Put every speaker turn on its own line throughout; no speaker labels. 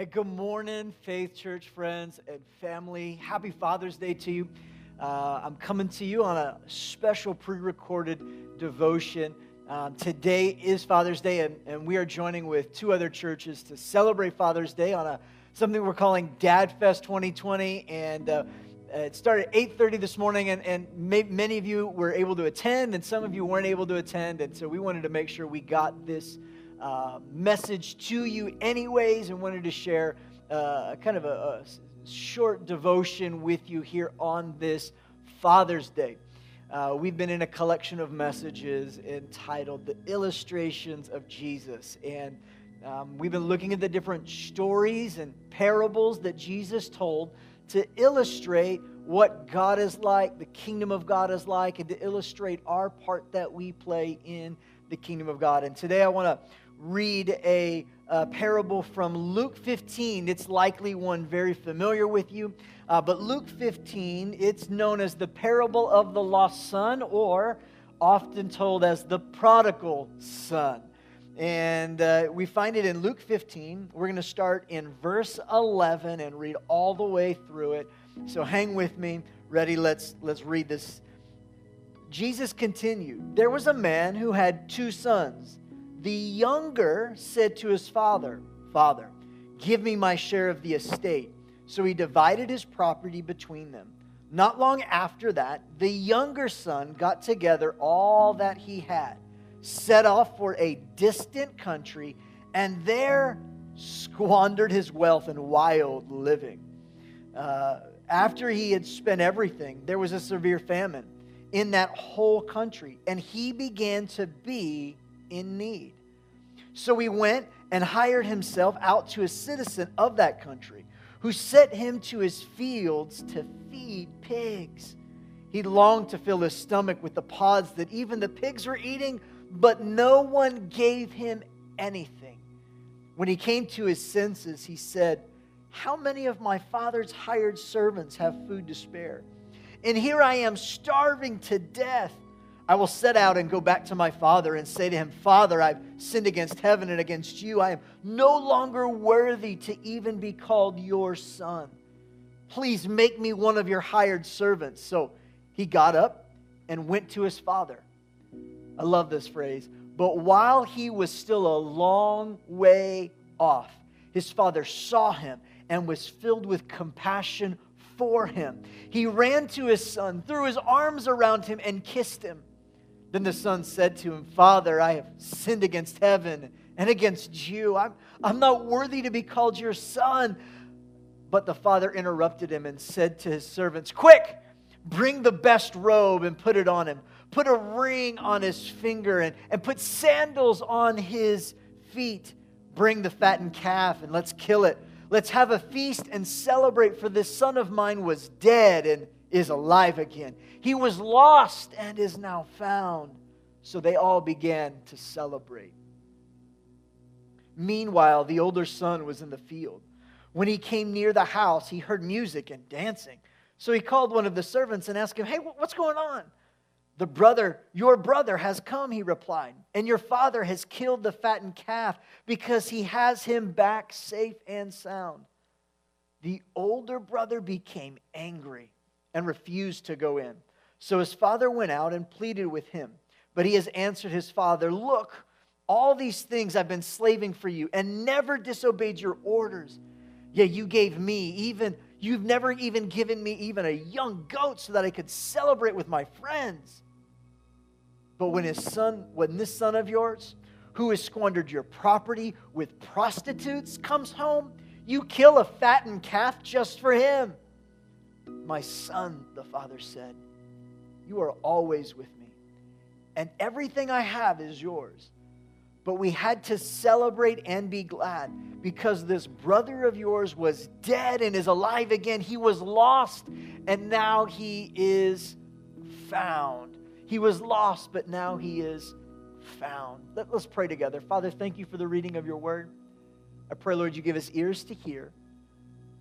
Hey, good morning, Faith Church friends and family. Happy Father's Day to you. Uh, I'm coming to you on a special pre recorded devotion. Um, today is Father's Day, and, and we are joining with two other churches to celebrate Father's Day on a something we're calling Dad Fest 2020. And uh, it started at 8.30 this morning, and, and may, many of you were able to attend, and some of you weren't able to attend. And so we wanted to make sure we got this uh, message to you, anyways, and wanted to share uh, kind of a, a, short devotion with you here on this Father's Day. Uh, we've been in a collection of messages entitled The Illustrations of Jesus. And um, we've been looking at the different stories and parables that Jesus told to illustrate what God is like, the kingdom of God is like, and to illustrate our part that we play in the kingdom of God. And today I want to read a, a, parable from Luke 15. It's likely one very familiar with you. Uh, but Luke 15, it's known as the parable of the lost son, or often told as the prodigal son. And uh, we find it in Luke 15. We're going to start in verse 11 and read all the way through it. So hang with me. Ready? Let's, let's read this. Jesus continued There was a man who had two sons. The younger said to his father, Father, give me my share of the estate. So he divided his property between them. Not long after that, the younger son got together all that he had, set off for a distant country, and there squandered his wealth in wild living. Uh, after he had spent everything, there was a severe famine in that whole country, and he began to be in need. So he went and hired himself out to a citizen of that country, who sent him to his fields to feed pigs. He longed to fill his stomach with the pods that even the pigs were eating, but no one gave him anything. When he came to his senses, he said, How many of my father's hired servants have food to spare? And here I am starving to death. I will set out and go back to my father and say to him, Father, I've sinned against heaven and against you. I am no longer worthy to even be called your son. Please make me one of your hired servants. So he got up and went to his father. I love this phrase. But while he was still a long way off, his father saw him and was filled with compassion for him. He ran to his son, threw his arms around him, and kissed him. Then the son said to him, Father, I have sinned against heaven and against you. I'm, I'm not worthy to be called your son. But the father interrupted him and said to his servants, Quick, bring the best robe and put it on him. Put a ring on his finger and, and put sandals on his feet. Bring the fattened calf and let's kill it. Let's have a feast and celebrate, for this son of mine was dead and is alive again. He was lost and is now found. So they all began to celebrate. Meanwhile, the older son was in the field. When he came near the house, he heard music and dancing. So he called one of the servants and asked him, Hey, what's going on? The brother, your brother has come, he replied, and your father has killed the fattened calf because he has him back safe and sound. The older brother became angry and refused to go in. So his father went out and pleaded with him. But he has answered his father, Look, all these things I've been slaving for you and never disobeyed your orders. Yet you gave me even, you've never even given me even a young goat so that I could celebrate with my friends. But when his son, when this son of yours, who has squandered your property with prostitutes, comes home, you kill a fattened calf just for him. My son, the father said, You are always with me, and everything I have is yours. But we had to celebrate and be glad because this brother of yours was dead and is alive again. He was lost, and now he is found. He was lost, but now he is found. Let, us pray together. Father, thank you for the reading of your word. I pray, Lord, you give us ears to hear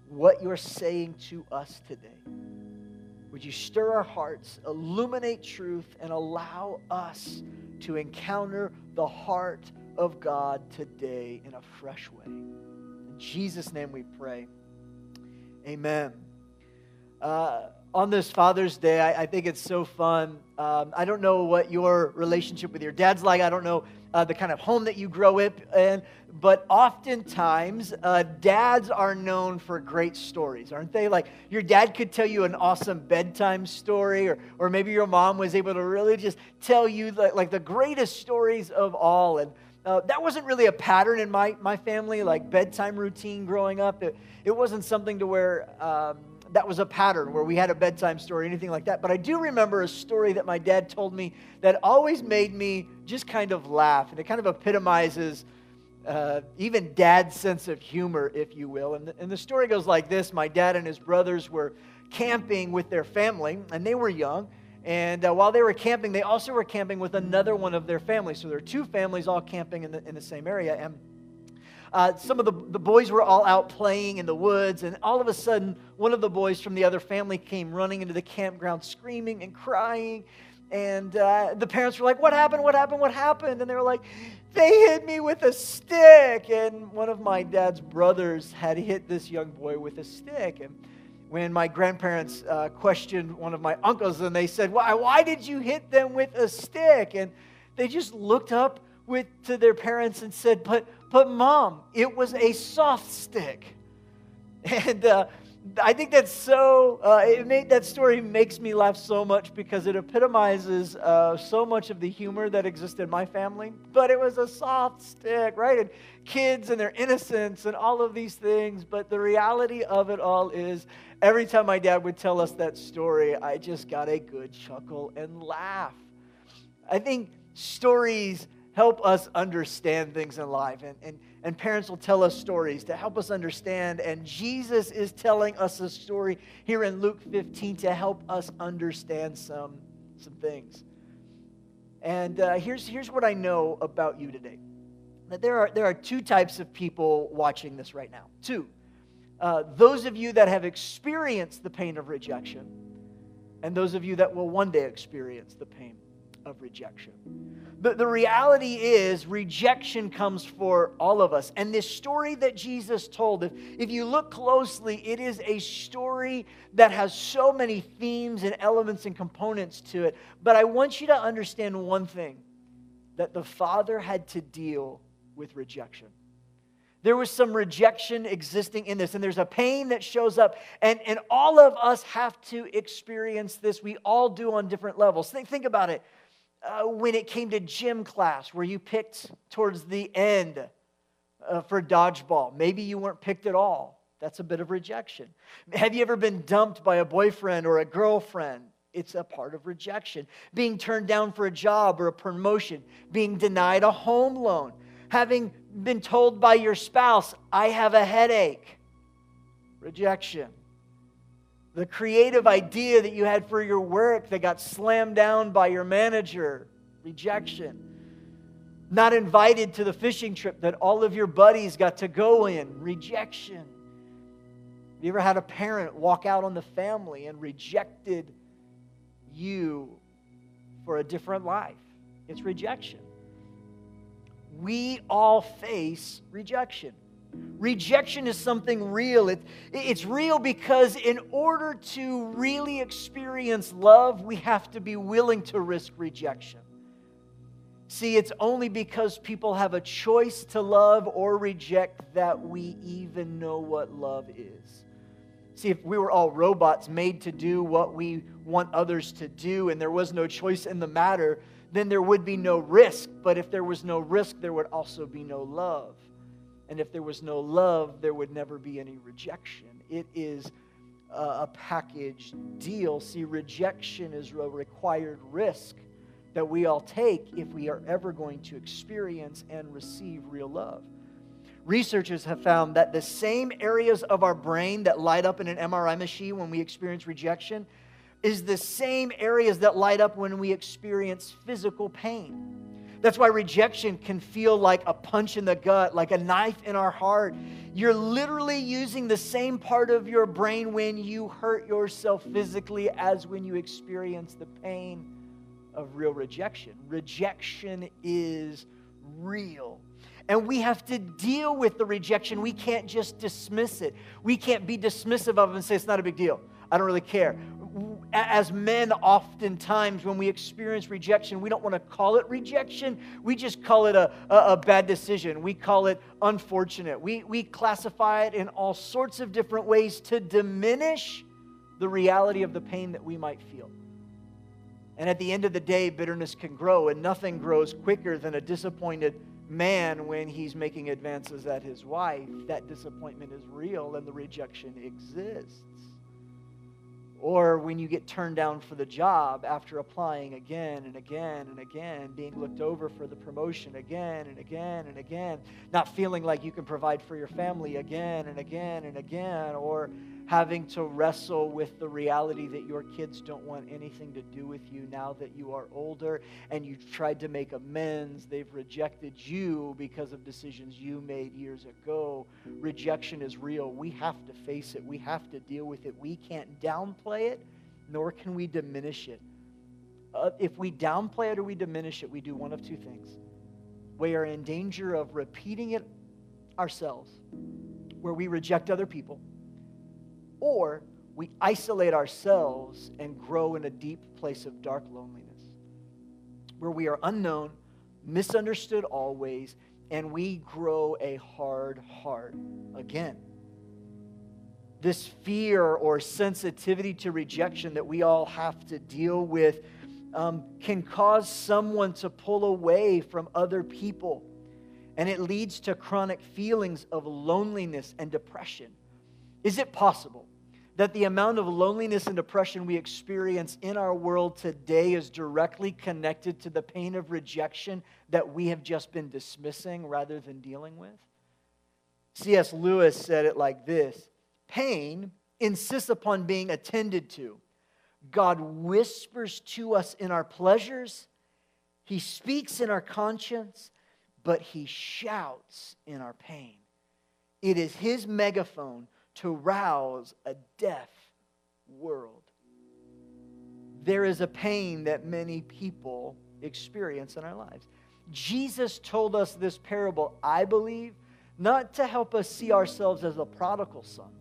what you're saying to us today. Would you stir our hearts, illuminate truth, and allow us to encounter the heart of God today in a fresh way? In Jesus' name we pray. Amen. Uh, on this Father's Day, I, I, think it's so fun. Um, I don't know what your relationship with your dad's like. I don't know uh, the kind of home that you grow up in, but oftentimes uh, dads are known for great stories, aren't they? Like your dad could tell you an awesome bedtime story, or, or maybe your mom was able to really just tell you like, like the greatest stories of all. And uh, that wasn't really a pattern in my, my family, like bedtime routine growing up. It, it wasn't something to where. Um, that was a pattern where we had a bedtime story, anything like that. But I do remember a story that my dad told me that always made me just kind of laugh. And it kind of epitomizes uh, even dad's sense of humor, if you will. And the, and the story goes like this My dad and his brothers were camping with their family, and they were young. And uh, while they were camping, they also were camping with another one of their families. So there are two families all camping in the, in the same area. And uh, some of the, the boys were all out playing in the woods, and all of a sudden, one of the boys from the other family came running into the campground screaming and crying. And uh, the parents were like, What happened? What happened? What happened? And they were like, They hit me with a stick. And one of my dad's brothers had hit this young boy with a stick. And when my grandparents uh, questioned one of my uncles, and they said, why, why did you hit them with a stick? And they just looked up with, to their parents and said, But but mom, it was a soft stick. And uh, I think that's so, uh, it made, that story makes me laugh so much because it epitomizes uh, so much of the humor that existed in my family. But it was a soft stick, right? And kids and their innocence and all of these things. But the reality of it all is every time my dad would tell us that story, I just got a good chuckle and laugh. I think stories help us understand things in life. And, and, and parents will tell us stories to help us understand. And Jesus is telling us a story here in Luke 15 to help us understand some, some things. And uh, here's, here's what I know about you today that there are, there are two types of people watching this right now. Two. Uh, those of you that have experienced the pain of rejection, and those of you that will one day experience the pain of rejection. But the reality is, rejection comes for all of us. And this story that Jesus told, if, if you look closely, it is a story that has so many themes and elements and components to it. But I want you to understand one thing that the Father had to deal with rejection. There was some rejection existing in this, and there's a pain that shows up, and, and all of us have to experience this. We all do on different levels. Think, think about it uh, when it came to gym class where you picked towards the end uh, for dodgeball. Maybe you weren't picked at all. That's a bit of rejection. Have you ever been dumped by a boyfriend or a girlfriend? It's a part of rejection. Being turned down for a job or a promotion, being denied a home loan, having been told by your spouse, I have a headache. Rejection the creative idea that you had for your work that got slammed down by your manager, rejection. Not invited to the fishing trip that all of your buddies got to go in, rejection. Have you ever had a parent walk out on the family and rejected you for a different life? It's rejection. We all face rejection. Rejection is something real. It, it's real because, in order to really experience love, we have to be willing to risk rejection. See, it's only because people have a choice to love or reject that we even know what love is. See, if we were all robots made to do what we want others to do and there was no choice in the matter, then there would be no risk. But if there was no risk, there would also be no love. And if there was no love, there would never be any rejection. It is a package deal. See, rejection is a required risk that we all take if we are ever going to experience and receive real love. Researchers have found that the same areas of our brain that light up in an MRI machine when we experience rejection is the same areas that light up when we experience physical pain. That's why rejection can feel like a punch in the gut, like a knife in our heart. You're literally using the same part of your brain when you hurt yourself physically as when you experience the pain of real rejection. Rejection is real. And we have to deal with the rejection. We can't just dismiss it. We can't be dismissive of it and say, it's not a big deal. I don't really care. As men, oftentimes when we experience rejection, we don't want to call it rejection. We just call it a, a, a, bad decision. We call it unfortunate. We, we classify it in all sorts of different ways to diminish the reality of the pain that we might feel. And at the end of the day, bitterness can grow, and nothing grows quicker than a disappointed man when he's making advances at his wife. That disappointment is real and the rejection exists or when you get turned down for the job after applying again and again and again, being looked over for the promotion again and again and again, not feeling like you can provide for your family again and again and again, or having to wrestle with the reality that your kids don't want anything to do with you now that you are older and you've tried to make amends. They've rejected you because of decisions you made years ago. Rejection is real. We have to face it, we have to deal with it. We can't downplay it, nor can we diminish it. Uh, if we downplay it or we diminish it, we do one of two things. We are in danger of repeating it ourselves, where we reject other people or we isolate ourselves and grow in a deep place of dark loneliness where we are unknown, misunderstood always, and we grow a hard heart again. This fear or sensitivity to rejection that we all have to deal with um, can cause someone to pull away from other people, and it leads to chronic feelings of loneliness and depression. Is it possible that the amount of loneliness and depression we experience in our world today is directly connected to the pain of rejection that we have just been dismissing rather than dealing with? C.S. Lewis said it like this Pain insists upon being attended to. God whispers to us in our pleasures, He speaks in our conscience, but He shouts in our pain. It is His megaphone to rouse a deaf world. There is a pain that many people experience in our lives. Jesus told us this parable, I believe, not to help us see ourselves as a prodigal son,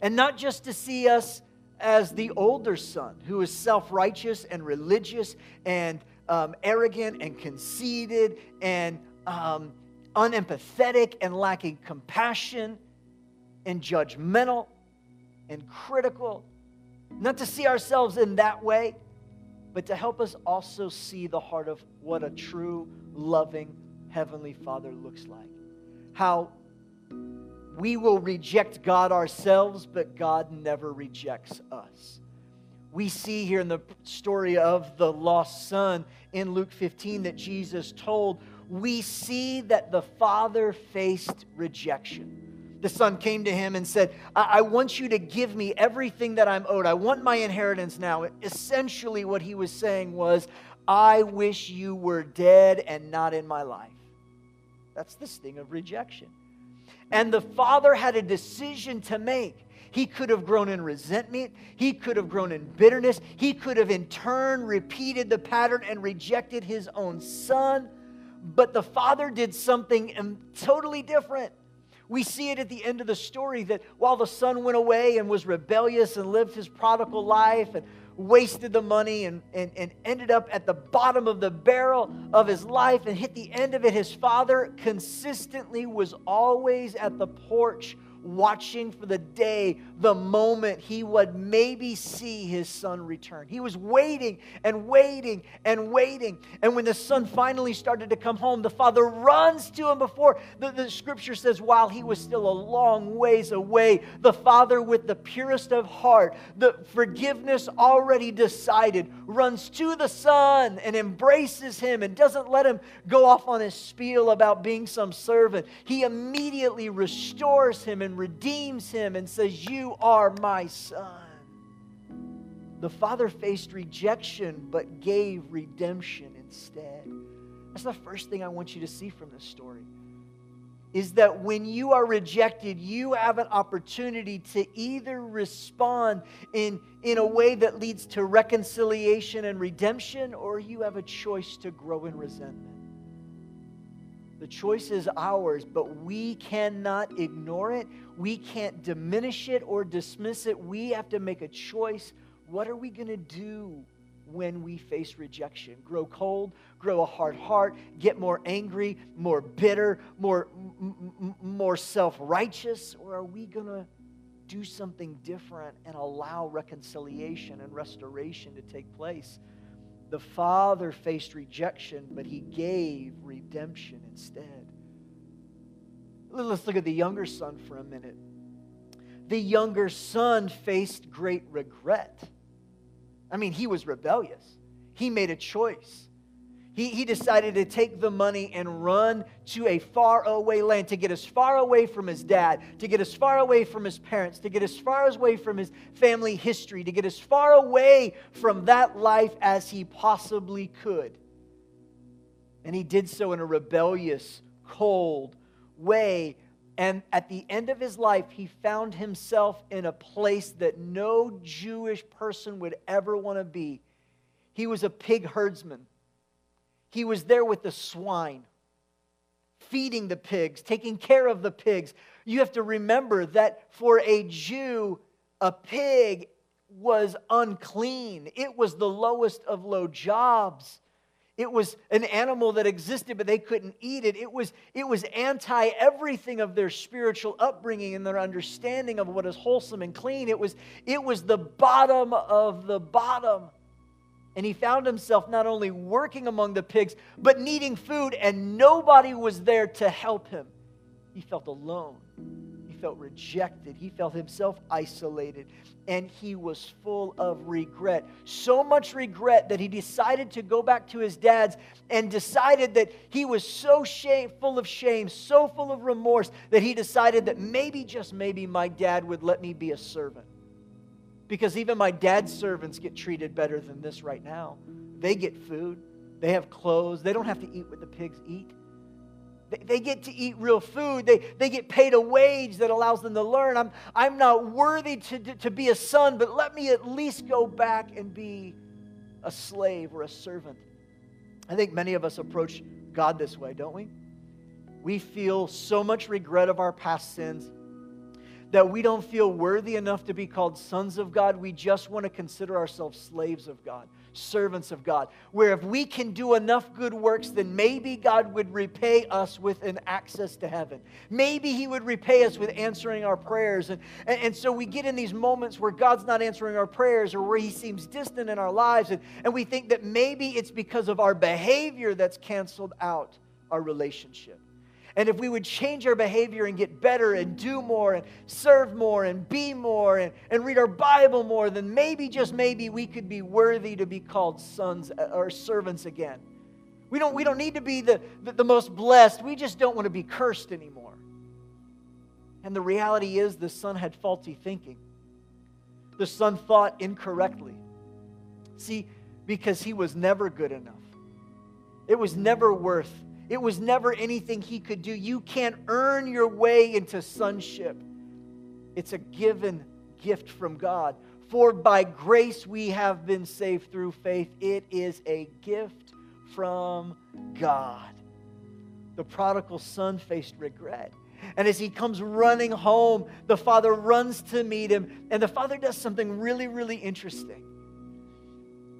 and not just to see us as the older son who is self righteous and religious and um, arrogant and conceited and um, unempathetic and lacking compassion and judgmental and critical. Not to see ourselves in that way, but to help us also see the heart of what a true, loving Heavenly Father looks like. How we will reject God ourselves, but God never rejects us. We see here in the story of the lost son in Luke 15 that Jesus told, we see that the Father faced rejection the son came to him and said, I-, I want you to give me everything that I'm owed. I want my inheritance now. Essentially, what he was saying was, I wish you were dead and not in my life. That's the sting of rejection. And the father had a decision to make. He could have grown in resentment. He could have grown in bitterness. He could have, in turn, repeated the pattern and rejected his own son. But the father did something um, totally different. We see it at the end of the story that while the son went away and was rebellious and lived his prodigal life and wasted the money and, and, and ended up at the bottom of the barrel of his life and hit the end of it, his father consistently was always at the porch watching for the day, the moment he would maybe see his son return. He was waiting and waiting and waiting. And when the son finally started to come home, the father runs to him before the, the scripture says, while he was still a long ways away, the father, with the purest of heart, the forgiveness already decided, runs to the son and embraces him and doesn't let him go off on his spiel about being some servant. He immediately restores him and and redeems him and says, You are my son. The father faced rejection but gave redemption instead. That's the first thing I want you to see from this story. Is that when you are rejected, you have an opportunity to either respond in, in a way that leads to reconciliation and redemption, or you have a choice to grow in resentment. The choice is ours, but we cannot ignore it. We can't diminish it or dismiss it. We have to make a choice. What are we going to do when we face rejection? Grow cold, grow a hard heart, get more angry, more bitter, more, m- m- more self righteous? Or are we going to do something different and allow reconciliation and restoration to take place? The Father faced rejection, but he gave redemption instead. Let's look at the younger son for a minute. The younger son faced great regret. I mean, he was rebellious. He made a choice. He, he decided to take the money and run to a far away land, to get as far away from his dad, to get as far away from his parents, to get as far away from his family history, to get as far away from that life as he possibly could. And he did so in a rebellious, cold way. And at the end of his life, he found himself in a place that no Jewish person would ever want to be. He was a pig herdsman. He was there with the swine, feeding the pigs, taking care of the pigs. You have to remember that for a Jew, a pig was unclean, it was the lowest of low jobs. It was an animal that existed, but they couldn't eat it. It was, it was anti everything of their spiritual upbringing and their understanding of what is wholesome and clean. It was, it was the bottom of the bottom. And he found himself not only working among the pigs, but needing food, and nobody was there to help him. He felt alone. He felt rejected. He felt himself isolated. And he was full of regret. So much regret that he decided to go back to his dad's and decided that he was so shame, full of shame, so full of remorse, that he decided that maybe, just maybe, my dad would let me be a servant because even my dad's servants get treated better than this right now. They get food, they have clothes, they don't have to eat what the pigs eat. They, they get to eat real food. They, they get paid a wage that allows them to learn. I'm, I'm not worthy to, to be a son, but let me at least go back and be a slave or a servant. I think many of us approach God this way, don't we? We feel so much regret of our past sins that we don't feel worthy enough to be called sons of God. We just want to consider ourselves slaves of God, servants of God. Where if we can do enough good works, then maybe God would repay us with an access to heaven. Maybe He would repay us with answering our prayers. And, and, and so we get in these moments where God's not answering our prayers or where He seems distant in our lives. And, and we think that maybe it's because of our behavior that's canceled out our relationship. And if we would change our behavior and get better and do more and serve more and be more and, and read our Bible more, then maybe, just maybe, we could be worthy to be called sons uh, or servants again. We don't, we don't need to be the, the, the most blessed. We just don't want to be cursed anymore. And the reality is, the son had faulty thinking. The son thought incorrectly. See, because he was never good enough, it was never worth it was never anything he could do. You can't earn your way into sonship. It's a given gift from God. For by grace we have been saved through faith. It is a gift from God. The prodigal son faced regret. And as he comes running home, the father runs to meet him. And the father does something really, really interesting.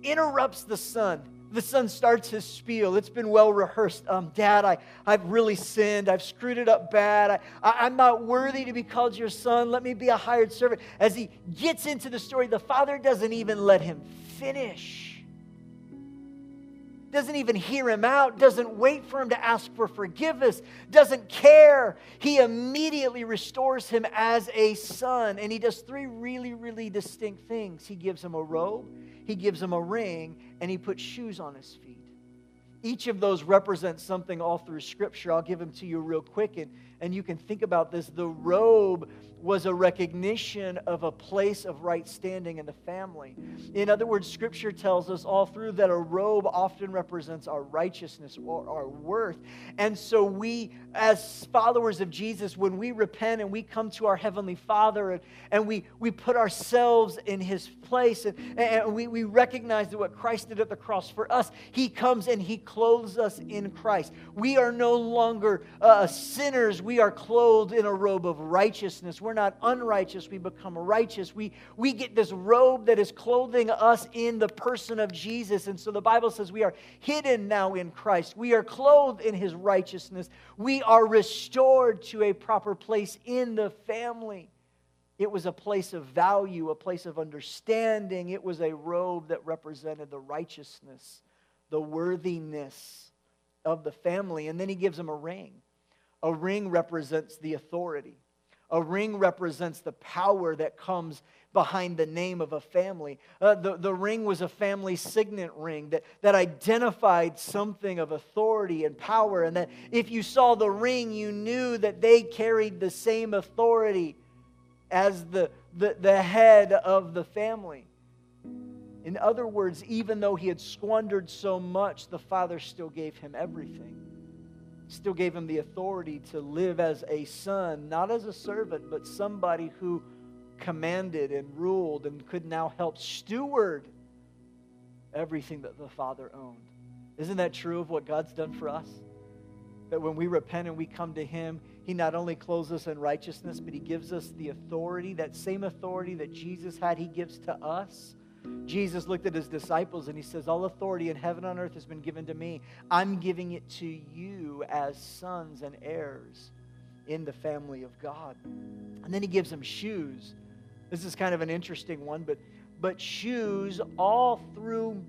Interrupts the son the son starts his spiel. It's been well rehearsed. Um, Dad, I, I've really sinned. I've screwed it up bad. I, I, I'm not worthy to be called your son. Let me be a hired servant. As he gets into the story, the father doesn't even let him finish. Doesn't even hear him out, doesn't wait for him to ask for forgiveness, doesn't care. He immediately restores him as a son. And he does three really, really distinct things. He gives him a robe, he gives him a ring, and he puts shoes on his feet. Each of those represents something all through Scripture. I'll give them to you real quick. And, and you can think about this, the robe was a recognition of a place of right standing in the family. In other words, Scripture tells us all through that a robe often represents our righteousness or our worth. And so, we, as followers of Jesus, when we repent and we come to our Heavenly Father and, and we, we put ourselves in His place and, and we, we recognize that what Christ did at the cross for us, He comes and He clothes us in Christ. We are no longer uh, sinners, we are clothed in a robe of righteousness. We're not unrighteous, we become righteous. We, we get this robe that is clothing us in the person of Jesus. And so the Bible says we are hidden now in Christ. We are clothed in his righteousness. We are restored to a proper place in the family. It was a place of value, a place of understanding. It was a robe that represented the righteousness, the worthiness of the family. And then he gives them a ring. A ring represents the authority. A ring represents the power that comes behind the name of a family. Uh, the, the ring was a family signet ring that, that identified something of authority and power, and that if you saw the ring, you knew that they carried the same authority as the, the, the head of the family. In other words, even though he had squandered so much, the father still gave him everything still gave him the authority to live as a son, not as a servant, but somebody who commanded and ruled and could now help steward everything that the Father owned. Isn't that true of what God's done for us? That when we repent and we come to Him, He not only clothes us in righteousness, but He gives us the authority, that same authority that Jesus had, He gives to us Jesus looked at his disciples and he says, All authority in heaven and earth has been given to me. I'm giving it to you as sons and heirs in the family of God. And then he gives them shoes. This is kind of an interesting one, but, but shoes all through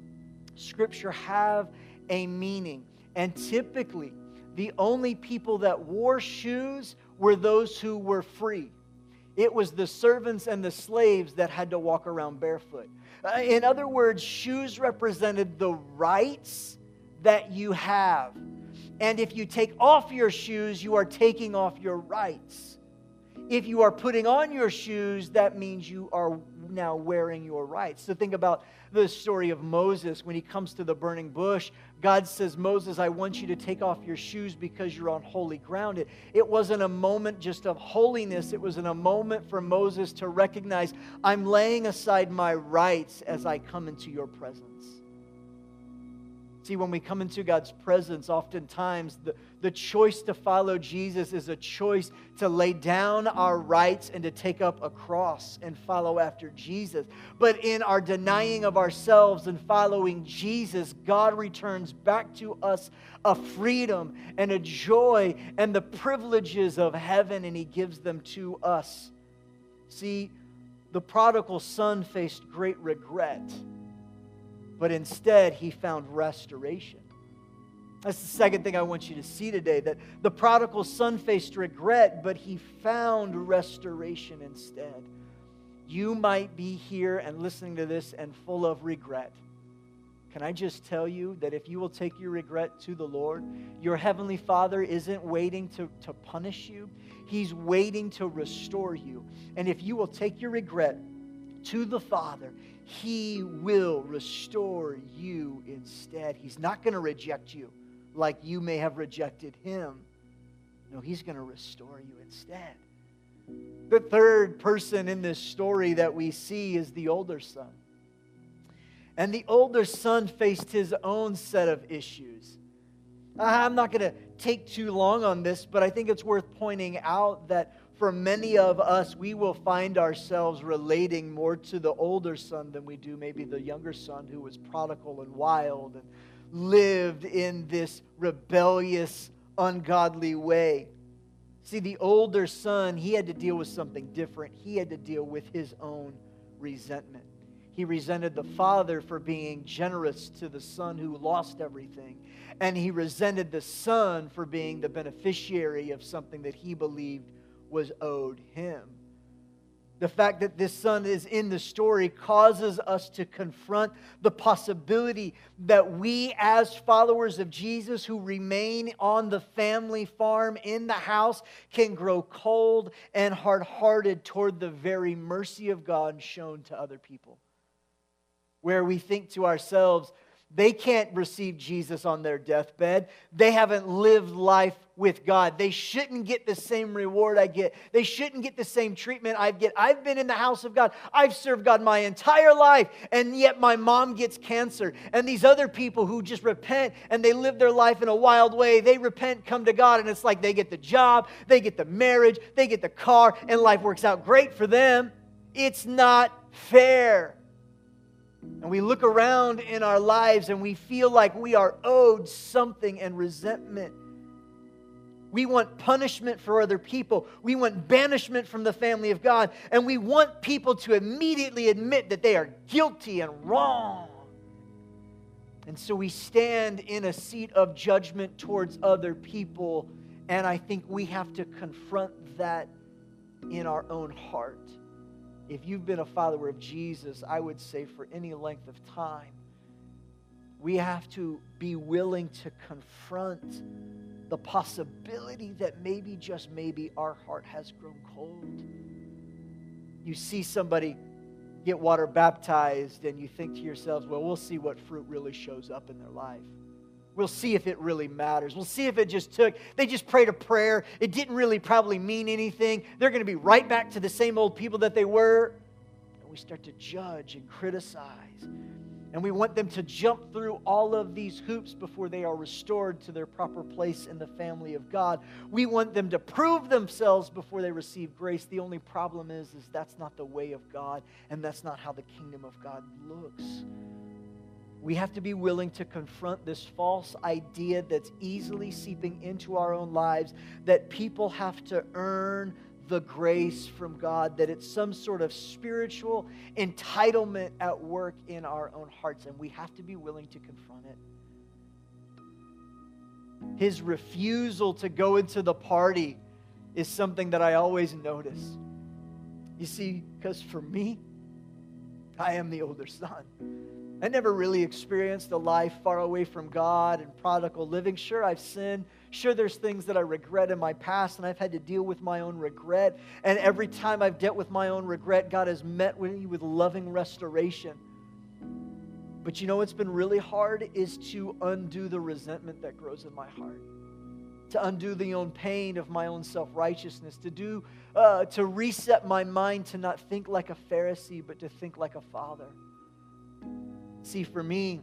Scripture have a meaning. And typically, the only people that wore shoes were those who were free. It was the servants and the slaves that had to walk around barefoot. Uh, in other words, shoes represented the rights that you have. And if you take off your shoes, you are taking off your rights. If you are putting on your shoes, that means you are now wearing your rights. So think about the story of Moses when he comes to the burning bush. God says, Moses, I want you to take off your shoes because you're on holy ground. It, it wasn't a moment just of holiness, it was in a moment for Moses to recognize, I'm laying aside my rights as I come into your presence. See, when we come into God's presence, oftentimes the, the choice to follow Jesus is a choice to lay down our rights and to take up a cross and follow after Jesus. But in our denying of ourselves and following Jesus, God returns back to us a freedom and a joy and the privileges of heaven, and He gives them to us. See, the prodigal son faced great regret but instead he found restoration. That's the second thing I want you to see today that the prodigal son faced regret, but he found restoration instead. You might be here and listening to this and full of regret. Can I just tell you that if you will take your regret to the Lord, your Heavenly Father isn't waiting to, to punish you, He's waiting to restore you. And if you will take your regret to the Father, He will restore you instead. He's not going to reject you like you may have rejected Him. No, He's going to restore you instead. The third person in this story that we see is the older son. And the older son faced his own set of issues. Uh, I'm not going to take too long on this, but I think it's worth pointing out that for many of us, we will find ourselves relating more to the older son than we do maybe the younger son who was prodigal and wild and lived in this rebellious, ungodly way. See, the older son, he had to deal with something different. He had to deal with his own resentment. He resented the father for being generous to the son who lost everything. And he resented the son for being the beneficiary of something that he believed was owed him. the fact that this son is in the story causes us to confront the possibility that we, as followers of Jesus who remain on the family farm in the house, can grow cold and hard hearted toward the very mercy of God shown to other people. Where we think to ourselves, they can't receive Jesus on their deathbed. They haven't lived life with God. They shouldn't get the same reward I get. They shouldn't get the same treatment I get. I've been in the house of God. I've served God my entire life, and yet my mom gets cancer. And these other people who just repent and they live their life in a wild way, they repent, come to God, and it's like they get the job, they get the marriage, they get the car, and life works out great for them. It's not fair. And we look around in our lives and we feel like we are owed something and resentment. We want punishment for other people. We want banishment from the family of God. And we want people to immediately admit that they are guilty and wrong. And so we stand in a seat of judgment towards other people. And I think we have to confront that in our own heart if you've been a follower of Jesus, I would say for any length of time, we have to be willing to confront the possibility that maybe, just maybe, our heart has grown cold. You see somebody get water baptized, and you think to yourselves, well, we'll see what fruit really shows up in their life. We'll see if it really matters. We'll see if it just took, they just prayed a prayer. It didn't really probably mean anything. They're going to be right back to the same old people that they were. And we start to judge and criticize. And we want them to jump through all of these hoops before they are restored to their proper place in the family of God. We want them to prove themselves before they receive grace. The only problem is, is that's not the way of God, and that's not how the kingdom of God looks. We have to be willing to confront this false idea that's easily seeping into our own lives that people have to earn the grace from God, that it's some sort of spiritual entitlement at work in our own hearts, and we have to be willing to confront it. His refusal to go into the party is something that I always notice. You see, because for me, I am the older son. I never really experienced a life far away from God and prodigal living. Sure, I've sinned. Sure, there's things that I regret in my past, and I've had to deal with my own regret. And every time I've dealt with my own regret, God has met me with loving restoration. But you know what's been really hard is to undo the resentment that grows in my heart, to undo the own pain of my own self righteousness, to do, uh, to reset my mind to not think like a Pharisee, but to think like a father. See, for me,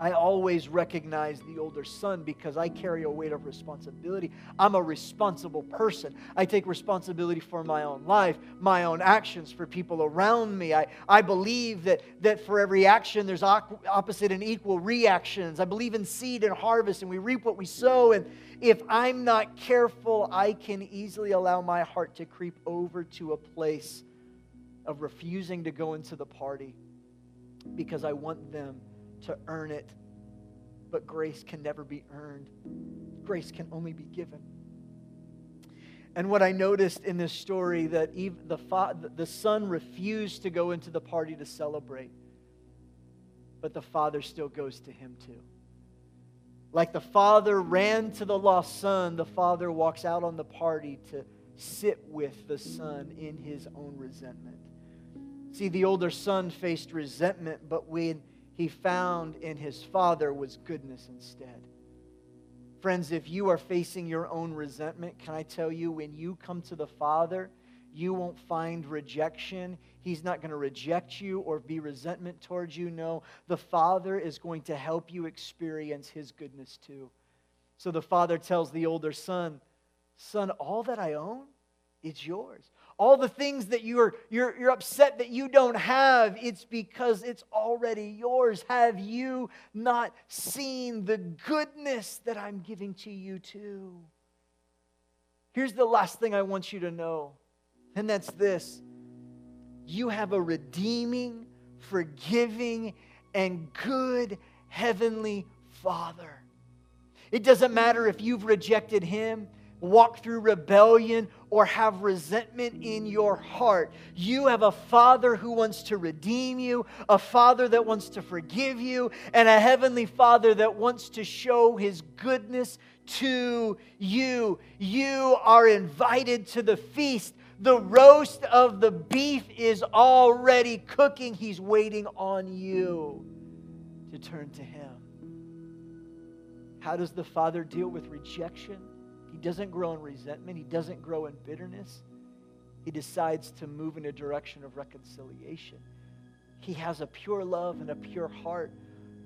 I always recognize the older son because I carry a weight of responsibility. I'm a responsible person. I take responsibility for my own life, my own actions, for people around me. I, I believe that, that for every action, there's opposite and equal reactions. I believe in seed and harvest, and we reap what we sow. And if I'm not careful, I can easily allow my heart to creep over to a place of refusing to go into the party because I want them to earn it. But grace can never be earned, grace can only be given. And what I noticed in this story that even the, fa- the son refused to go into the party to celebrate, but the father still goes to him too. Like the father ran to the lost son, the father walks out on the party to sit with the son in his own resentment. See, the older son faced resentment, but when he found in his father was goodness instead. Friends, if you are facing your own resentment, can I tell you, when you come to the Father, you won't find rejection. He's not going to reject you or be resentment towards you. No, the Father is going to help you experience His goodness too. So the Father tells the older son, Son, all that I own, it's yours all the things that you're, you're, you're upset that you don't have, it's because it's already yours. Have you not seen the goodness that I'm giving to you too? Here's the last thing I want you to know, and that's this you have a redeeming, forgiving, and good heavenly Father. It doesn't matter if you've rejected him walk through rebellion or have resentment in your heart. You have a Father who wants to redeem you, a Father that wants to forgive you, and a Heavenly Father that wants to show His goodness to you. You are invited to the feast. The roast of the beef is already cooking. He's waiting on you to turn to Him. How does the Father deal with rejection? He doesn't grow in resentment, He doesn't grow in bitterness. He decides to move in a direction of reconciliation. He has a pure love and a pure heart.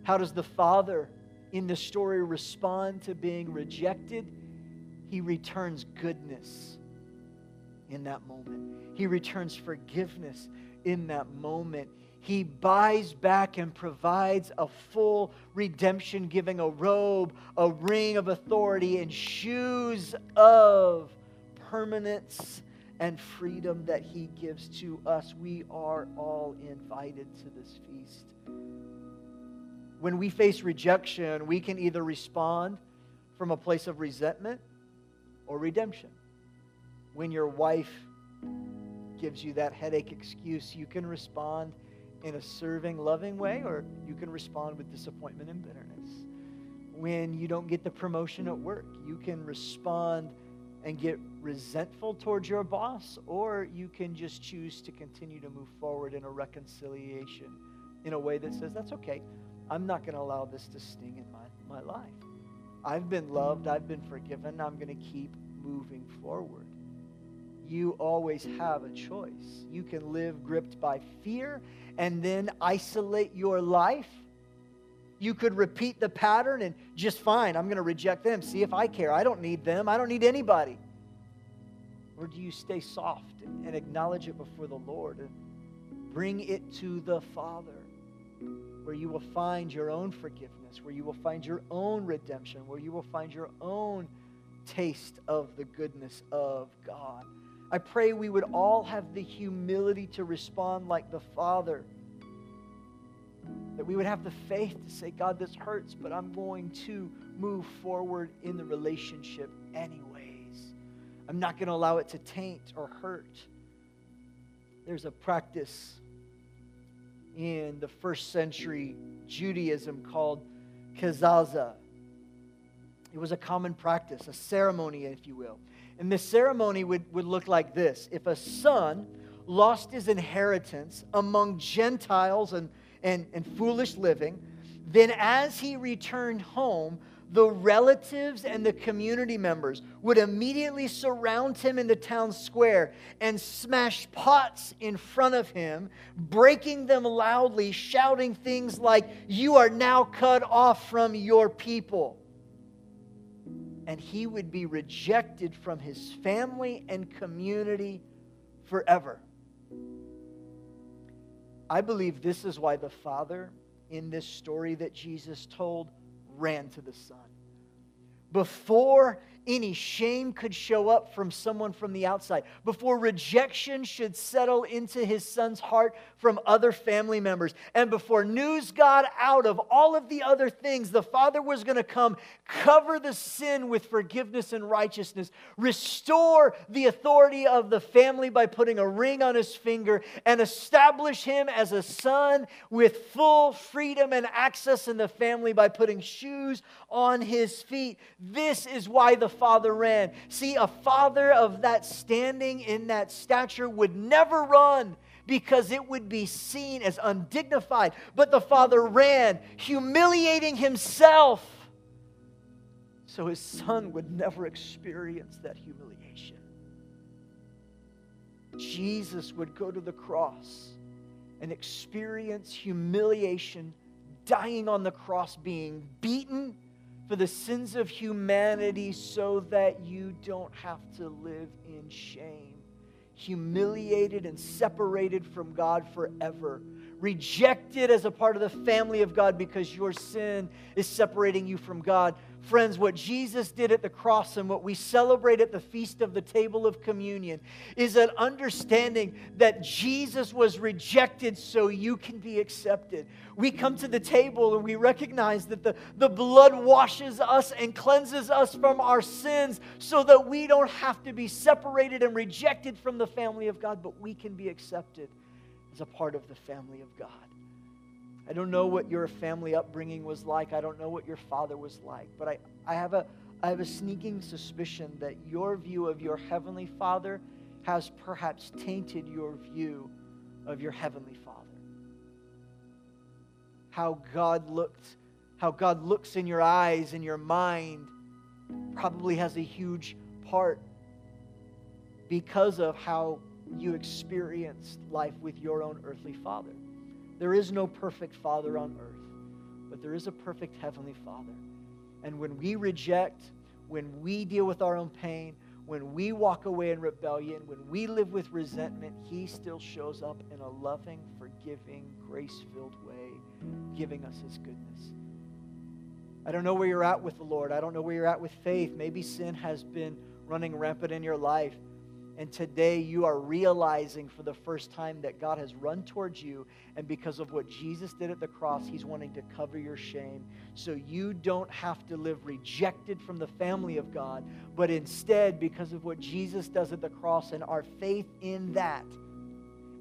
How does the Father in the story respond to being rejected? He returns goodness in that moment. He returns forgiveness in that moment. He buys back and provides a full redemption, giving a robe, a ring of authority, and shoes of permanence and freedom that He gives to us. We are all invited to this feast. When we face rejection, we can either respond from a place of resentment or redemption. When your wife gives you that headache excuse, you can respond in a serving, loving way, or you can respond with disappointment and bitterness. When you don't get the promotion at work, you can respond and get resentful towards your boss, or you can just choose to continue to move forward in a reconciliation in a way that says, That's okay. I'm not going to allow this to sting in my, my life. I've been loved, I've been forgiven, I'm going to keep moving forward you always have a choice. You can live gripped by fear and then isolate your life. You could repeat the pattern and just fine, I'm going to reject them. See if I care. I don't need them. I don't need anybody. Or do you stay soft and acknowledge it before the Lord and bring it to the Father where you will find your own forgiveness, where you will find your own redemption, where you will find your own taste of the goodness of God? I pray we would all have the humility to respond like the Father. That we would have the faith to say, God, this hurts, but I'm going to move forward in the relationship anyways. I'm not going to allow it to taint or hurt. There's a practice in the first century Judaism called kezazah. It was a common practice, a ceremony, if you will. And this ceremony would, would look like this. If a son lost his inheritance among Gentiles and, and, and foolish living, then as he returned home, the relatives and the community members would immediately surround him in the town square and smash pots in front of him, breaking them loudly, shouting things like, You are now cut off from your people and he would be rejected from his family and community forever. I believe this is why the father in this story that Jesus told ran to the son. Before any shame could show up from someone from the outside, before rejection should settle into his son's heart from other family members, and before news got out of all of the other things, the Father was going to come, cover the sin with forgiveness and righteousness, restore the authority of the family by putting a ring on his finger, and establish him as a son with full freedom and access in the family by putting shoes on his feet. This is why the father ran. See, a father of that standing in that stature would never run because it would be seen as undignified. But the father ran, humiliating himself, so his son would never experience that humiliation. Jesus would go to the cross and experience humiliation, dying on the cross, being beaten for the sins of humanity so that you don't have to live in shame, humiliated and separated from God forever, rejected as a part of the family of God because your sin is separating you from God, Friends, what Jesus did at the cross and what we celebrate at the feast of the table of communion is an understanding that Jesus was rejected so you can be accepted. We come to the table and we recognize that the, the blood washes us and cleanses us from our sins so that we don't have to be separated and rejected from the family of God, but we can be accepted as a part of the family of God. I don't know what your family upbringing was like. I don't know what your father was like. But I, I, have, a, I have a sneaking suspicion that your view of your heavenly father has perhaps tainted your view of your heavenly father. How God looked, how God looks in your eyes and your mind probably has a huge part because of how you experienced life with your own earthly father. There is no perfect father on earth, but there is a perfect heavenly father. And when we reject, when we deal with our own pain, when we walk away in rebellion, when we live with resentment, He still shows up in a loving, forgiving, grace filled way, giving us His goodness. I don't know where you're at with the Lord. I don't know where you're at with faith. Maybe sin has been running rampant in your life. And today you are realizing for the first time that God has run towards you. And because of what Jesus did at the cross, He's wanting to cover your shame. So you don't have to live rejected from the family of God, but instead, because of what Jesus does at the cross and our faith in that,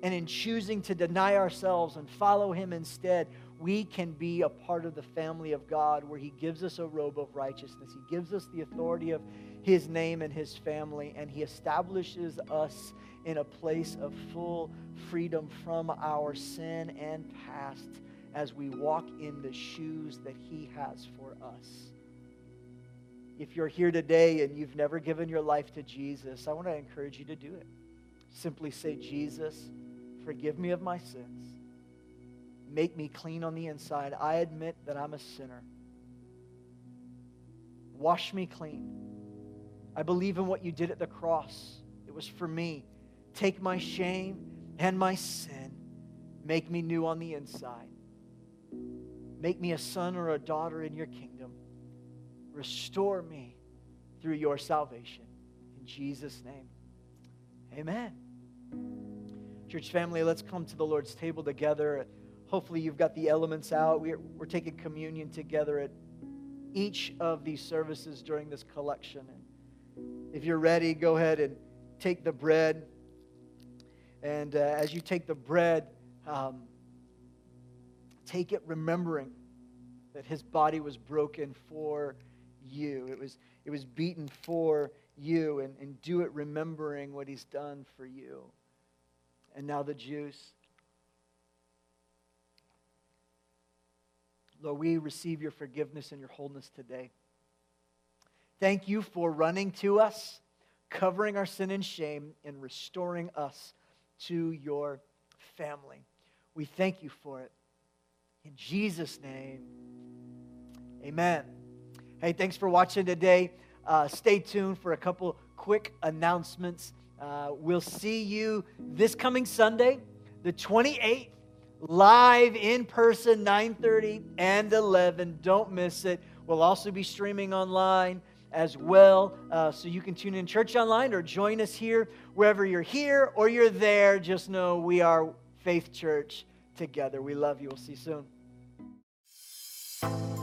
and in choosing to deny ourselves and follow Him instead, we can be a part of the family of God where He gives us a robe of righteousness. He gives us the authority of his name and his family, and he establishes us in a place of full freedom from our sin and past as we walk in the shoes that he has for us. If you're here today and you've never given your life to Jesus, I want to encourage you to do it. Simply say, Jesus, forgive me of my sins. Make me clean on the inside. I admit that I'm a sinner. Wash me clean. I believe in what you did at the cross. It was for me. Take my shame and my sin. Make me new on the inside. Make me a son or a daughter in your kingdom. Restore me through your salvation. In Jesus' name, amen. Church family, let's come to the Lord's table together. Hopefully, you've got the elements out. We're, we're taking communion together at each of these services during this collection. If you're ready, go ahead and take the bread. And uh, as you take the bread, um, take it remembering that his body was broken for you. It was, it was beaten for you. And, and do it remembering what he's done for you. And now the juice. Lord, we receive your forgiveness and your wholeness today. Thank you for running to us, covering our sin and shame, and restoring us to your family. We thank you for it. In Jesus' name, amen. Hey, thanks for watching today. Uh, stay tuned for a couple quick announcements. Uh, we'll see you this coming Sunday, the 28th, live in person, 9:30 and 11. Don't miss it. We'll also be streaming online as well. Uh, so you can tune in church online or join us here wherever you're here or you're there. Just know we are Faith Church together. We love you. We'll see you soon.